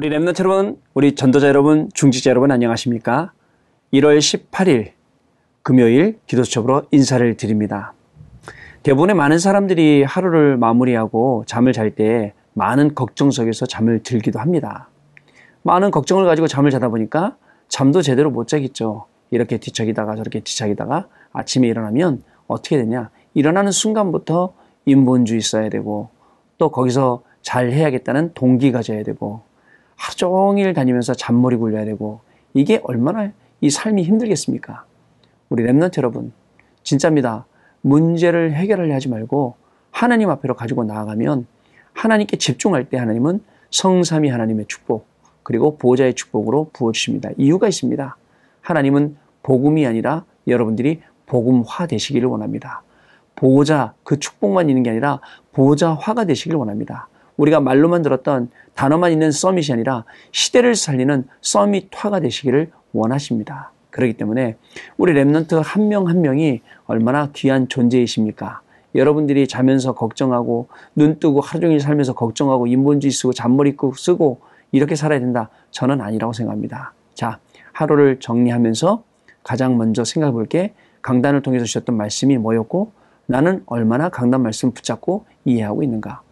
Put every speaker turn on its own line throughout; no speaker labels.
우리 랩런트 여러분, 우리 전도자 여러분, 중직자 여러분 안녕하십니까? 1월 18일 금요일 기도수첩으로 인사를 드립니다. 대부분의 많은 사람들이 하루를 마무리하고 잠을 잘 때 많은 걱정 속에서 잠을 들기도 합니다. 많은 걱정을 가지고 잠을 자다 보니까 잠도 제대로 못 자겠죠. 이렇게 뒤척이다가 저렇게 뒤척이다가 아침에 일어나면 어떻게 되냐? 일어나는 순간부터 인본주의 써야 되고 또 거기서 잘 해야겠다는 동기 가 져야 되고 하루 종일 다니면서 잔머리 굴려야 되고 이게 얼마나 이 삶이 힘들겠습니까? 우리 랩런트 여러분, 진짜입니다. 문제를 해결하려 하지 말고 하나님 앞으로 가지고 나아가면 하나님께 집중할 때 하나님은 성삼위 하나님의 축복 그리고 보호자의 축복으로 부어주십니다. 이유가 있습니다. 하나님은 복음이 아니라 여러분들이 복음화 되시기를 원합니다. 보호자 그 축복만 있는 게 아니라 보호자화가 되시길 원합니다. 우리가 말로만 들었던 단어만 있는 서밋이 아니라 시대를 살리는 서밋화가 되시기를 원하십니다. 그렇기 때문에 우리 랩런트 한 명한 한 명이 얼마나 귀한 존재이십니까? 여러분들이 자면서 걱정하고 눈 뜨고 하루 종일 살면서 걱정하고 인본주의 쓰고 잔머리 쓰고 이렇게 살아야 된다. 저는 아니라고 생각합니다. 자, 하루를 정리하면서 가장 먼저 생각해 볼 게 강단을 통해서 주셨던 말씀이 뭐였고 나는 얼마나 강단 말씀 붙잡고 이해하고 있는가?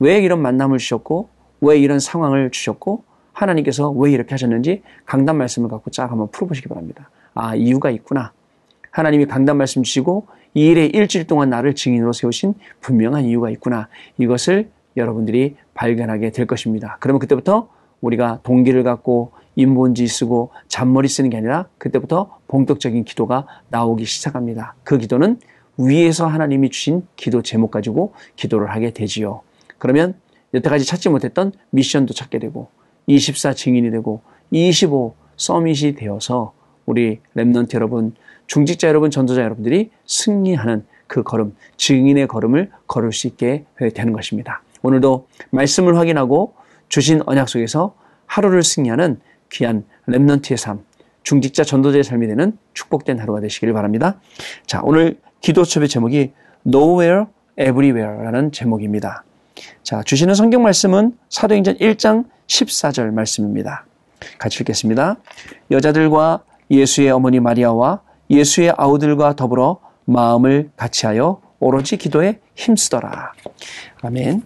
왜 이런 만남을 주셨고 왜 이런 상황을 주셨고 하나님께서 왜 이렇게 하셨는지 강단 말씀을 갖고 쫙 한번 풀어보시기 바랍니다. 아 이유가 있구나. 하나님이 강단 말씀 주시고 이 일에 일주일 동안 나를 증인으로 세우신 분명한 이유가 있구나. 이것을 여러분들이 발견하게 될 것입니다. 그러면 그때부터 우리가 동기를 갖고 인본주의 쓰고 잔머리 쓰는 게 아니라 그때부터 본격적인 기도가 나오기 시작합니다. 그 기도는 위에서 하나님이 주신 기도 제목 가지고 기도를 하게 되지요. 그러면 여태까지 찾지 못했던 미션도 찾게 되고 24 증인이 되고 25 summit이 되어서 우리 remnant 여러분, 중직자 여러분, 전도자 여러분들이 승리하는 그 걸음, 증인의 걸음을 걸을 수 있게 되는 것입니다. 오늘도 말씀을 확인하고 주신 언약 속에서 하루를 승리하는 귀한 랩넌트의 삶, 중직자 전도자의 삶이 되는 축복된 하루가 되시길 바랍니다. 자, 오늘 기도첩의 제목이 Nowhere Everywhere라는 제목입니다. 자, 주시는 성경 말씀은 사도행전 1장 14절 말씀입니다. 같이 읽겠습니다. 여자들과 예수의 어머니 마리아와 예수의 아우들과 더불어 마음을 같이하여 오로지 기도에 힘쓰더라. 아멘.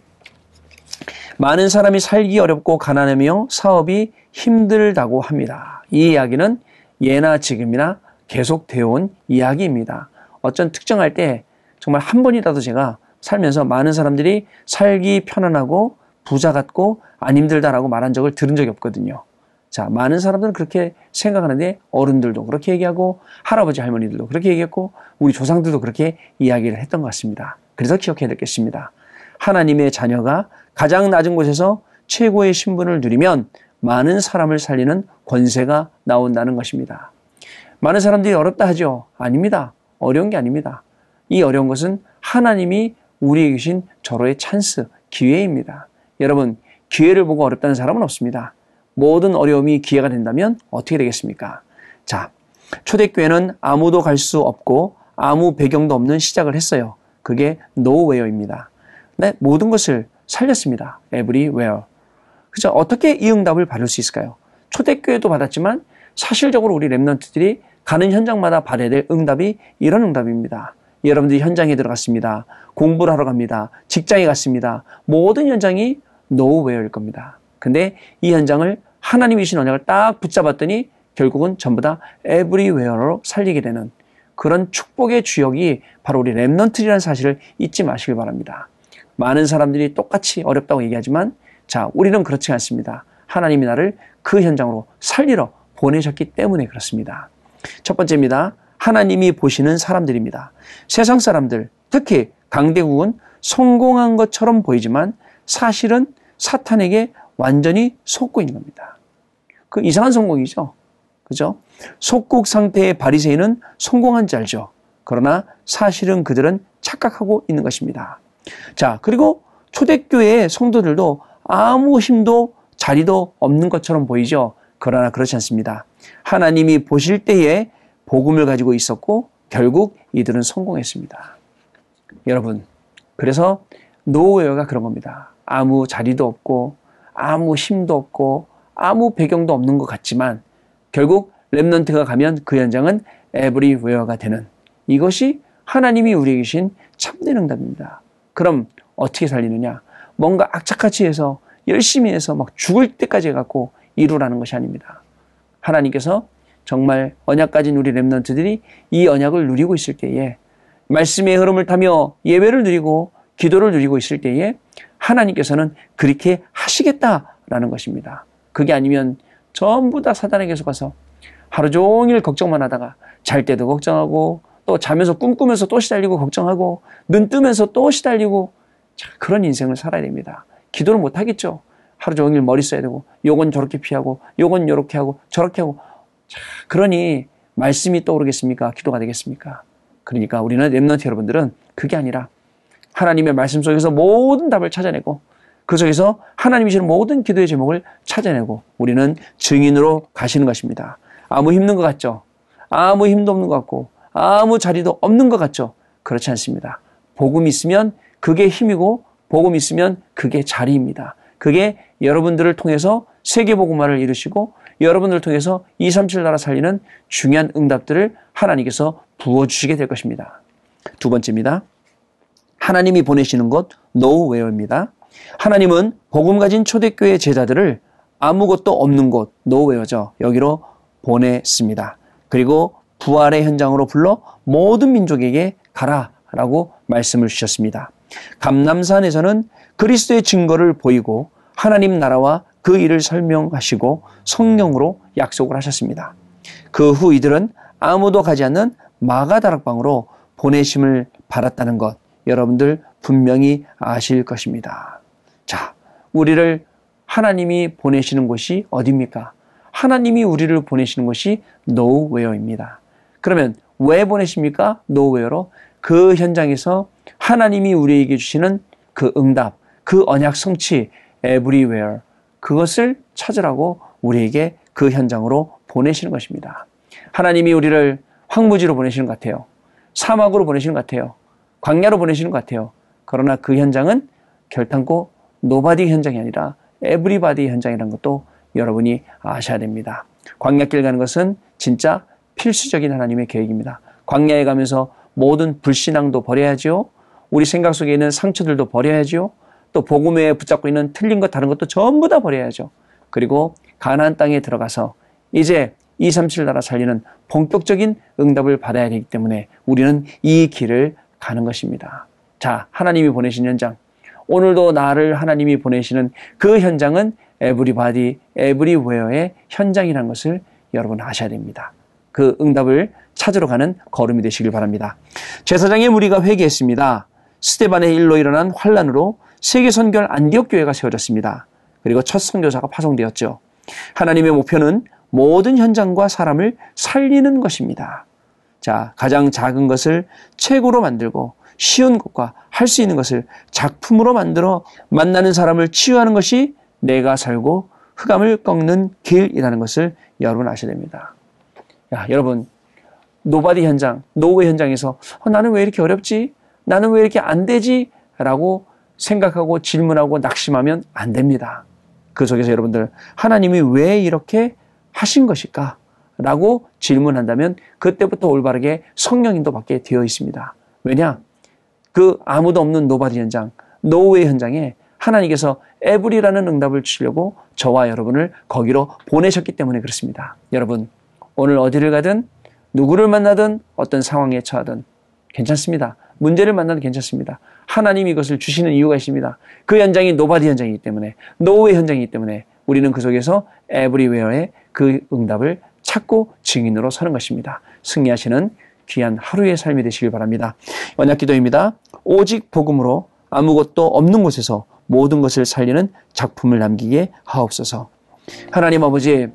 많은 사람이 살기 어렵고 가난하며 사업이 힘들다고 합니다. 이 이야기는 예나 지금이나 계속 되어 온 이야기입니다. 어쩐 특정할 때 정말 한 번이라도 제가 살면서 많은 사람들이 살기 편안하고 부자 같고 안 힘들다라고 말한 적을 들은 적이 없거든요. 자, 많은 사람들은 그렇게 생각하는데 어른들도 그렇게 얘기하고 할아버지 할머니들도 그렇게 얘기했고 우리 조상들도 그렇게 이야기를 했던 것 같습니다. 그래서 기억해야 되겠습니다. 하나님의 자녀가 가장 낮은 곳에서 최고의 신분을 누리면 많은 사람을 살리는 권세가 나온다는 것입니다. 많은 사람들이 어렵다 하죠. 아닙니다. 어려운 게 아닙니다. 이 어려운 것은 하나님이 우리에게 주신 절호의 찬스, 기회입니다. 여러분, 기회를 보고 어렵다는 사람은 없습니다. 모든 어려움이 기회가 된다면 어떻게 되겠습니까? 자, 초대교회는 아무도 갈 수 없고 아무 배경도 없는 시작을 했어요. 그게 nowhere입니다. 네, 모든 것을 살렸습니다. everywhere. 그죠? 어떻게 이 응답을 받을 수 있을까요? 초대교회도 받았지만 사실적으로 우리 랩런트들이 가는 현장마다 받아야 될 응답이 이런 응답입니다. 여러분들이 현장에 들어갔습니다. 공부를 하러 갑니다. 직장에 갔습니다. 모든 현장이 nowhere일 겁니다. 근데 이 현장을 하나님이 신 언약을 딱 붙잡았더니 결국은 전부 다 everywhere로 살리게 되는 그런 축복의 주역이 바로 우리 랩넌트리라는 사실을 잊지 마시길 바랍니다. 많은 사람들이 똑같이 어렵다고 얘기하지만 자, 우리는 그렇지 않습니다. 하나님이 나를 그 현장으로 살리러 보내셨기 때문에 그렇습니다. 첫 번째입니다. 하나님이 보시는 사람들입니다. 세상 사람들, 특히 강대국은 성공한 것처럼 보이지만 사실은 사탄에게 완전히 속고 있는 겁니다. 그 이상한 성공이죠. 그죠? 속국 상태의 바리새인은 성공한 줄 알죠. 그러나 사실은 그들은 착각하고 있는 것입니다. 자, 그리고 초대교회의 성도들도 아무 힘도 자리도 없는 것처럼 보이죠. 그러나 그렇지 않습니다. 하나님이 보실 때에 복음을 가지고 있었고 결국 이들은 성공했습니다. 여러분, 그래서 노웨어가 그런 겁니다. 아무 자리도 없고 아무 힘도 없고 아무 배경도 없는 것 같지만 결국 remnant가 가면 그 현장은 everywhere가 되는 이것이 하나님이 우리에게 주신 참된 응답입니다. 그럼 어떻게 살리느냐? 뭔가 악착같이 해서 열심히 해서 막 죽을 때까지 해갖고 이루라는 것이 아닙니다. 하나님께서 정말 언약 가진 우리 remnant들이 이 언약을 누리고 있을 때에 말씀의 흐름을 타며 예배를 누리고 기도를 누리고 있을 때에 하나님께서는 그렇게 하시겠다라는 것입니다. 그게 아니면 전부 다 사단에게 속아서 하루 종일 걱정만 하다가 잘 때도 걱정하고 또 자면서 꿈꾸면서 또 시달리고 걱정하고 눈 뜨면서 또 시달리고 자, 그런 인생을 살아야 됩니다. 기도를 못 하겠죠. 하루 종일 머리 써야 되고 요건 저렇게 피하고 요건 요렇게 하고 저렇게 하고 자, 그러니 말씀이 떠오르겠습니까? 기도가 되겠습니까? 그러니까 우리는 랩런트 여러분들은 그게 아니라 하나님의 말씀 속에서 모든 답을 찾아내고 그 속에서 하나님이 주는 모든 기도의 제목을 찾아내고 우리는 증인으로 가시는 것입니다. 아무 힘든 것 같죠? 아무 힘도 없는 것 같고 아무 자리도 없는 것 같죠? 그렇지 않습니다. 복음 있으면 그게 힘이고 복음 있으면 그게 자리입니다. 그게 여러분들을 통해서 세계복음화를 이루시고 여러분들을 통해서 237 나라 살리는 중요한 응답들을 하나님께서 부어주시게 될 것입니다. 두 번째입니다. 하나님이 보내시는 곳 노웨어입니다. 하나님은 복음 가진 초대교회 제자들을 아무것도 없는 곳 노웨어죠. 여기로 보냈습니다. 그리고 부활의 현장으로 불러 모든 민족에게 가라라고 말씀을 주셨습니다. 감남산에서는 그리스도의 증거를 보이고 하나님 나라와 그 일을 설명하시고 성령으로 약속을 하셨습니다. 그 후 이들은 아무도 가지 않는 마가다락방으로 보내심을 받았다는 것 여러분들 분명히 아실 것입니다. 자, 우리를 하나님이 보내시는 곳이 어디입니까? 하나님이 우리를 보내시는 곳이 노웨어입니다. 그러면 왜 보내십니까? 노웨어로 그 현장에서 하나님이 우리에게 주시는 그 응답, 그 언약 성취, everywhere 그것을 찾으라고 우리에게 그 현장으로 보내시는 것입니다. 하나님이 우리를 황무지로 보내시는 것 같아요. 사막으로 보내시는 것 같아요. 광야로 보내시는 것 같아요. 그러나 그 현장은 결단코 nobody 현장이 아니라 everybody 현장이라는 것도 여러분이 아셔야 됩니다. 광야길 가는 것은 진짜 필수적인 하나님의 계획입니다. 광야에 가면서 모든 불신앙도 버려야지요. 우리 생각 속에 있는 상처들도 버려야지요. 또 복음에 붙잡고 있는 틀린 것 다른 것도 전부 다 버려야죠. 그리고 가나안 땅에 들어가서 이제 237 나라 살리는 본격적인 응답을 받아야 되기 때문에 우리는 이 길을 가는 것입니다. 자, 하나님이 보내신 현장. 오늘도 나를 하나님이 보내시는 그 현장은 everybody, everywhere의 현장이라는 것을 여러분 아셔야 됩니다. 그 응답을 찾으러 가는 걸음이 되시길 바랍니다. 제사장의 무리가 회개했습니다. 스테반의 일로 일어난 환란으로 세계 선결 안디옥 교회가 세워졌습니다. 그리고 첫 선교사가 파송되었죠. 하나님의 목표는 모든 현장과 사람을 살리는 것입니다. 자, 가장 작은 것을 최고로 만들고 쉬운 것과 할 수 있는 것을 작품으로 만들어 만나는 사람을 치유하는 것이 내가 살고 흑암을 꺾는 길이라는 것을 여러분 아셔야 됩니다. 야, 여러분, nobody 현장, nowhere 현장에서 어, 나는 왜 이렇게 어렵지? 나는 왜 이렇게 안 되지? 라고 생각하고 질문하고 낙심하면 안 됩니다. 그 속에서 여러분들 하나님이 왜 이렇게 하신 것일까? 라고 질문한다면 그때부터 올바르게 성령 인도 받게 되어 있습니다. 왜냐? 그 아무도 없는 nobody 현장, nowhere 현장에 하나님께서 every라는 응답을 주시려고 저와 여러분을 거기로 보내셨기 때문에 그렇습니다. 여러분, 오늘 어디를 가든 누구를 만나든 어떤 상황에 처하든 괜찮습니다. 문제를 만나도 괜찮습니다. 하나님이 이것을 주시는 이유가 있습니다. 그 현장이 nobody 현장이기 때문에 nowhere 현장이기 때문에 우리는 그 속에서 everywhere의 그 응답을 찾고 증인으로 서는 것입니다. 승리하시는 귀한 하루의 삶이 되시길 바랍니다. 언약 기도입니다. 오직 복음으로 아무것도 없는 곳에서 모든 것을 살리는 작품을 남기게 하옵소서. 하나님 아버지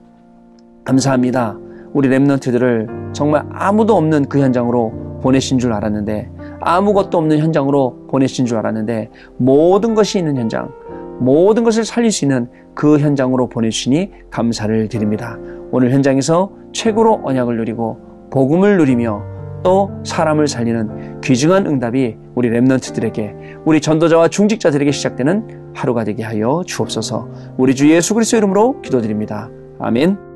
감사합니다. 우리 랩런트들을 정말 아무도 없는 그 현장으로 보내신 줄 알았는데 아무것도 없는 현장으로 보내신 줄 알았는데 모든 것이 있는 현장, 모든 것을 살릴 수 있는 그 현장으로 보내주시니 감사를 드립니다. 오늘 현장에서 최고로 언약을 누리고 복음을 누리며 또 사람을 살리는 귀중한 응답이 우리 랩런트들에게 우리 전도자와 중직자들에게 시작되는 하루가 되게 하여 주옵소서. 우리 주 예수 그리스도 이름으로 기도드립니다. 아멘.